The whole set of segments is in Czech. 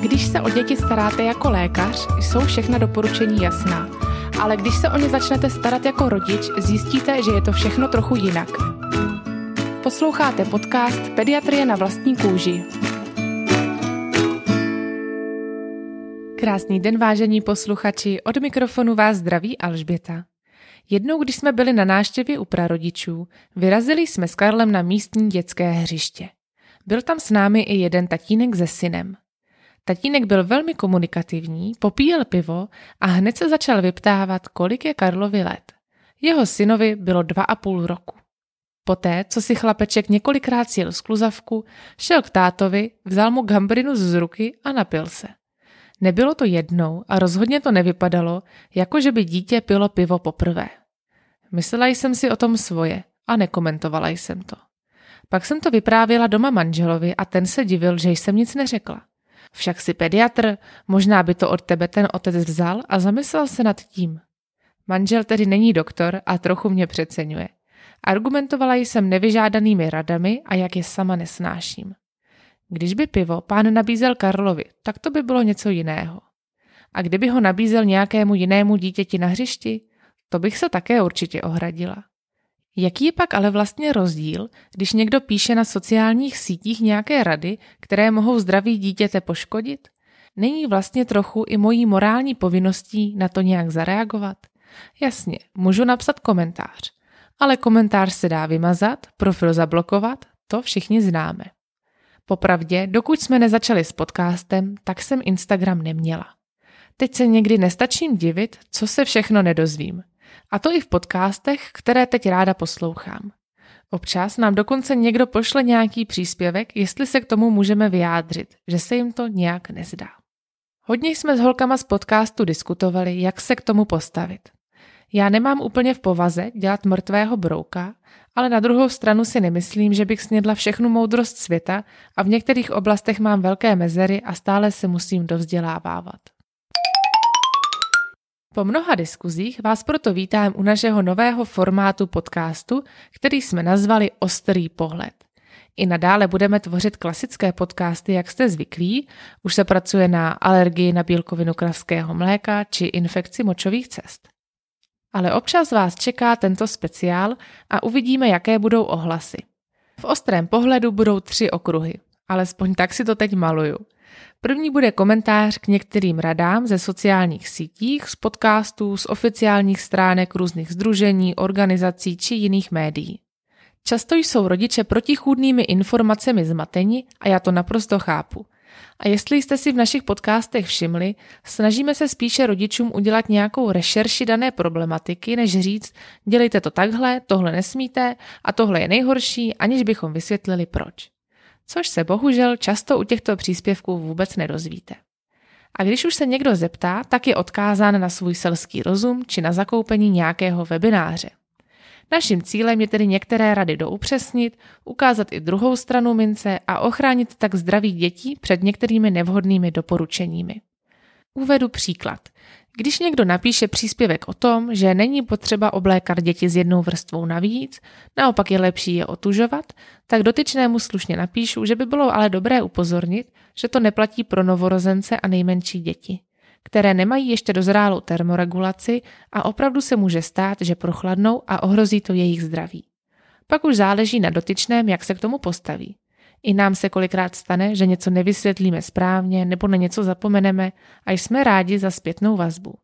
Když se o děti staráte jako lékař, jsou všechna doporučení jasná. Ale když se o ně začnete starat jako rodič, zjistíte, že je to všechno trochu jinak. Posloucháte podcast Pediatrie na vlastní kůži. Krásný den, vážení posluchači, od mikrofonu vás zdraví Alžběta. Jednou, když jsme byli na náštěvě u prarodičů, vyrazili jsme s Karlem na místní dětské hřiště. Byl tam s námi i jeden tatínek se synem. Tatínek byl velmi komunikativní, popíjel pivo a hned se začal vyptávat, kolik je Karlovi let. Jeho synovi bylo dva a půl roku. Poté, co si chlapeček několikrát sjel skluzavku, šel k tátovi, vzal mu gambrinu z ruky a napil se. Nebylo to jednou a rozhodně to nevypadalo, jako že by dítě pilo pivo poprvé. Myslela jsem si o tom svoje a nekomentovala jsem to. Pak jsem to vyprávěla doma manželovi a ten se divil, že jsem nic neřekla. Však si pediatr, možná by to od tebe ten otec vzal a zamyslel se nad tím. Manžel tedy není doktor a trochu mě přeceňuje. Argumentovala jsem nevyžádanými radami a jak je sama nesnáším. Když by pivo pán nabízel Karlovi, tak to by bylo něco jiného. A kdyby ho nabízel nějakému jinému dítěti na hřišti, to bych se také určitě ohradila. Jaký je pak ale vlastně rozdíl, když někdo píše na sociálních sítích nějaké rady, které mohou zdraví dítěte poškodit? Není vlastně trochu i mojí morální povinností na to nějak zareagovat? Jasně, můžu napsat komentář, ale komentář se dá vymazat, profil zablokovat, to všichni známe. Popravdě, dokud jsme nezačali s podcastem, tak jsem Instagram neměla. Teď se někdy nestačím divit, co se všechno nedozvím. A to i v podcastech, které teď ráda poslouchám. Občas nám dokonce někdo pošle nějaký příspěvek, jestli se k tomu můžeme vyjádřit, že se jim to nějak nezdá. Hodně jsme s holkama z podcastu diskutovali, jak se k tomu postavit. Já nemám úplně v povaze dělat mrtvého brouka, ale na druhou stranu si nemyslím, že bych snědla všechnu moudrost světa a v některých oblastech mám velké mezery a stále se musím dovzdělávávat. Po mnoha diskuzích vás proto vítám u našeho nového formátu podcastu, který jsme nazvali Ostrý pohled. I nadále budeme tvořit klasické podcasty, jak jste zvyklí. Už se pracuje na alergii na bílkovinu kravského mléka či infekci močových cest. Ale občas vás čeká tento speciál a uvidíme, jaké budou ohlasy. V ostrém pohledu budou tři okruhy, alespoň tak si to teď maluju. První bude komentář k některým radám ze sociálních sítích, z podcastů, z oficiálních stránek různých združení, organizací či jiných médií. Často jsou rodiče protichůdnými informacemi zmateni a já to naprosto chápu. A jestli jste si v našich podcastech všimli, snažíme se spíše rodičům udělat nějakou rešerši dané problematiky, než říct, dělejte to takhle, tohle nesmíte a tohle je nejhorší, aniž bychom vysvětlili proč což se bohužel často u těchto příspěvků vůbec nedozvíte. A když už se někdo zeptá, tak je odkázán na svůj selský rozum či na zakoupení nějakého webináře. Naším cílem je tedy některé rady doupřesnit, ukázat i druhou stranu mince a ochránit tak zdraví dětí před některými nevhodnými doporučeními. Uvedu příklad. Když někdo napíše příspěvek o tom, že není potřeba oblékat děti s jednou vrstvou navíc, naopak je lepší je otužovat, tak dotyčnému slušně napíšu, že by bylo ale dobré upozornit, že to neplatí pro novorozence a nejmenší děti, které nemají ještě dozrálou termoregulaci a opravdu se může stát, že prochladnou a ohrozí to jejich zdraví. Pak už záleží na dotyčném, jak se k tomu postaví. I nám se kolikrát stane, že něco nevysvětlíme správně nebo na něco zapomeneme a jsme rádi za zpětnou vazbu.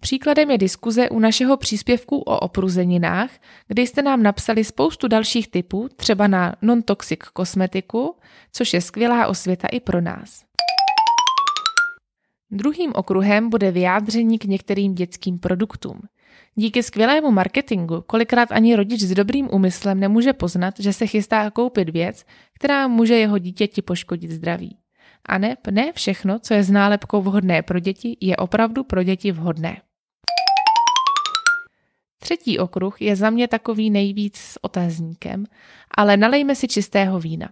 Příkladem je diskuze u našeho příspěvku o opruzeninách, kde jste nám napsali spoustu dalších typů, třeba na non-toxic kosmetiku, což je skvělá osvěta i pro nás. Druhým okruhem bude vyjádření k některým dětským produktům. Díky skvělému marketingu kolikrát ani rodič s dobrým úmyslem nemůže poznat, že se chystá koupit věc, která může jeho dítěti poškodit zdraví. A ne, ne všechno, co je s nálepkou vhodné pro děti, je opravdu pro děti vhodné. Třetí okruh je za mě takový nejvíc s otazníkem, ale nalejme si čistého vína.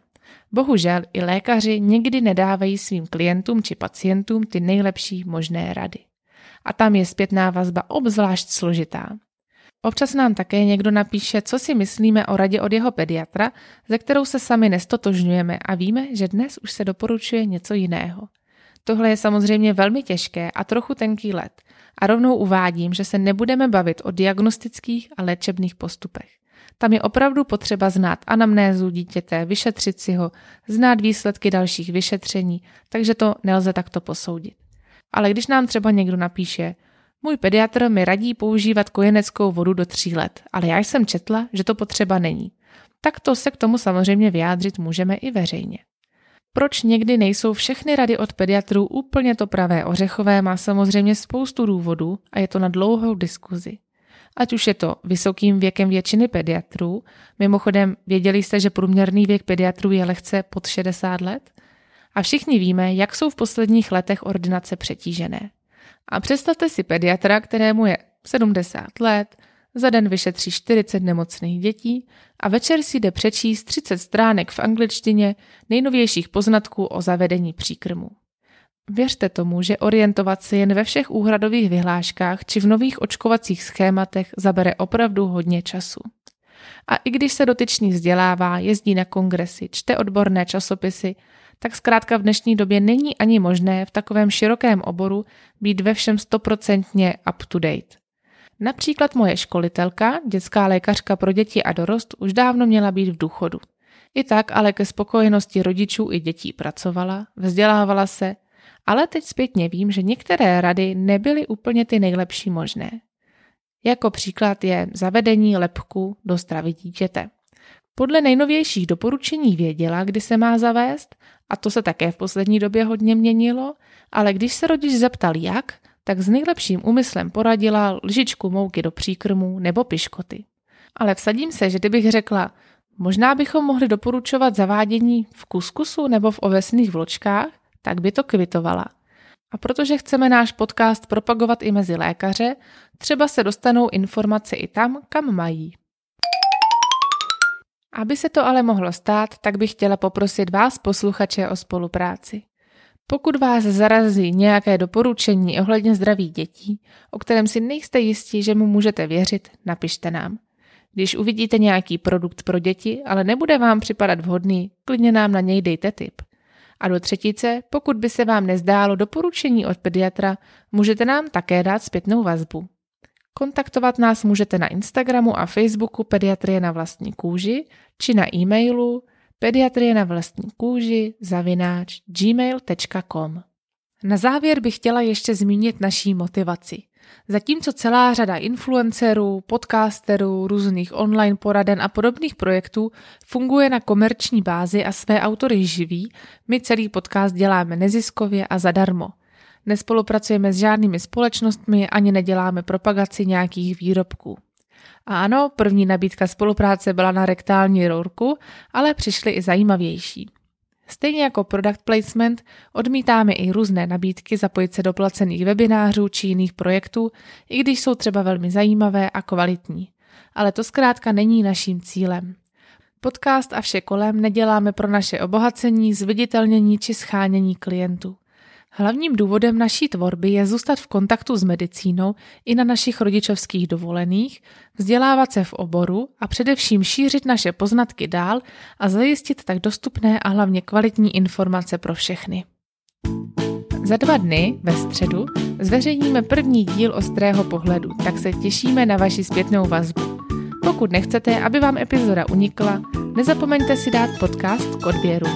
Bohužel i lékaři někdy nedávají svým klientům či pacientům ty nejlepší možné rady a tam je zpětná vazba obzvlášť složitá. Občas nám také někdo napíše, co si myslíme o radě od jeho pediatra, ze kterou se sami nestotožňujeme a víme, že dnes už se doporučuje něco jiného. Tohle je samozřejmě velmi těžké a trochu tenký let. A rovnou uvádím, že se nebudeme bavit o diagnostických a léčebných postupech. Tam je opravdu potřeba znát anamnézu dítěte, vyšetřit si ho, znát výsledky dalších vyšetření, takže to nelze takto posoudit. Ale když nám třeba někdo napíše, můj pediatr mi radí používat kojeneckou vodu do tří let, ale já jsem četla, že to potřeba není. Tak to se k tomu samozřejmě vyjádřit můžeme i veřejně. Proč někdy nejsou všechny rady od pediatrů úplně to pravé ořechové, má samozřejmě spoustu důvodů a je to na dlouhou diskuzi. Ať už je to vysokým věkem většiny pediatrů, mimochodem věděli jste, že průměrný věk pediatrů je lehce pod 60 let? A všichni víme, jak jsou v posledních letech ordinace přetížené. A představte si pediatra, kterému je 70 let, za den vyšetří 40 nemocných dětí a večer si jde přečíst 30 stránek v angličtině nejnovějších poznatků o zavedení příkrmu. Věřte tomu, že orientovat se jen ve všech úhradových vyhláškách či v nových očkovacích schématech zabere opravdu hodně času. A i když se dotyčný vzdělává, jezdí na kongresy, čte odborné časopisy, tak zkrátka v dnešní době není ani možné v takovém širokém oboru být ve všem stoprocentně up to date. Například moje školitelka, dětská lékařka pro děti a dorost, už dávno měla být v důchodu. I tak ale ke spokojenosti rodičů i dětí pracovala, vzdělávala se, ale teď zpětně vím, že některé rady nebyly úplně ty nejlepší možné. Jako příklad je zavedení lepku do stravy dítěte. Podle nejnovějších doporučení věděla, kdy se má zavést, a to se také v poslední době hodně měnilo, ale když se rodič zeptal jak, tak s nejlepším úmyslem poradila lžičku mouky do příkrmu nebo piškoty. Ale vsadím se, že kdybych řekla, možná bychom mohli doporučovat zavádění v kuskusu nebo v ovesných vločkách, tak by to kvitovala. A protože chceme náš podcast propagovat i mezi lékaře, třeba se dostanou informace i tam, kam mají. Aby se to ale mohlo stát, tak bych chtěla poprosit vás, posluchače, o spolupráci. Pokud vás zarazí nějaké doporučení ohledně zdraví dětí, o kterém si nejste jistí, že mu můžete věřit, napište nám. Když uvidíte nějaký produkt pro děti, ale nebude vám připadat vhodný, klidně nám na něj dejte tip. A do třetice, pokud by se vám nezdálo doporučení od pediatra, můžete nám také dát zpětnou vazbu. Kontaktovat nás můžete na Instagramu a Facebooku Pediatrie na vlastní kůži či na e-mailu pediatrie na vlastní kůži zavináč gmail.com. Na závěr bych chtěla ještě zmínit naší motivaci. Zatímco celá řada influencerů, podcasterů, různých online poraden a podobných projektů funguje na komerční bázi a své autory živí, my celý podcast děláme neziskově a zadarmo. Nespolupracujeme s žádnými společnostmi ani neděláme propagaci nějakých výrobků. A ano, první nabídka spolupráce byla na rektální rourku, ale přišly i zajímavější. Stejně jako product placement odmítáme i různé nabídky zapojit se do placených webinářů či jiných projektů, i když jsou třeba velmi zajímavé a kvalitní. Ale to zkrátka není naším cílem. Podcast a vše kolem neděláme pro naše obohacení, zviditelnění či schánění klientů. Hlavním důvodem naší tvorby je zůstat v kontaktu s medicínou i na našich rodičovských dovolených, vzdělávat se v oboru a především šířit naše poznatky dál a zajistit tak dostupné a hlavně kvalitní informace pro všechny. Za dva dny, ve středu, zveřejníme první díl Ostrého pohledu, tak se těšíme na vaši zpětnou vazbu. Pokud nechcete, aby vám epizoda unikla, nezapomeňte si dát podcast k odběru.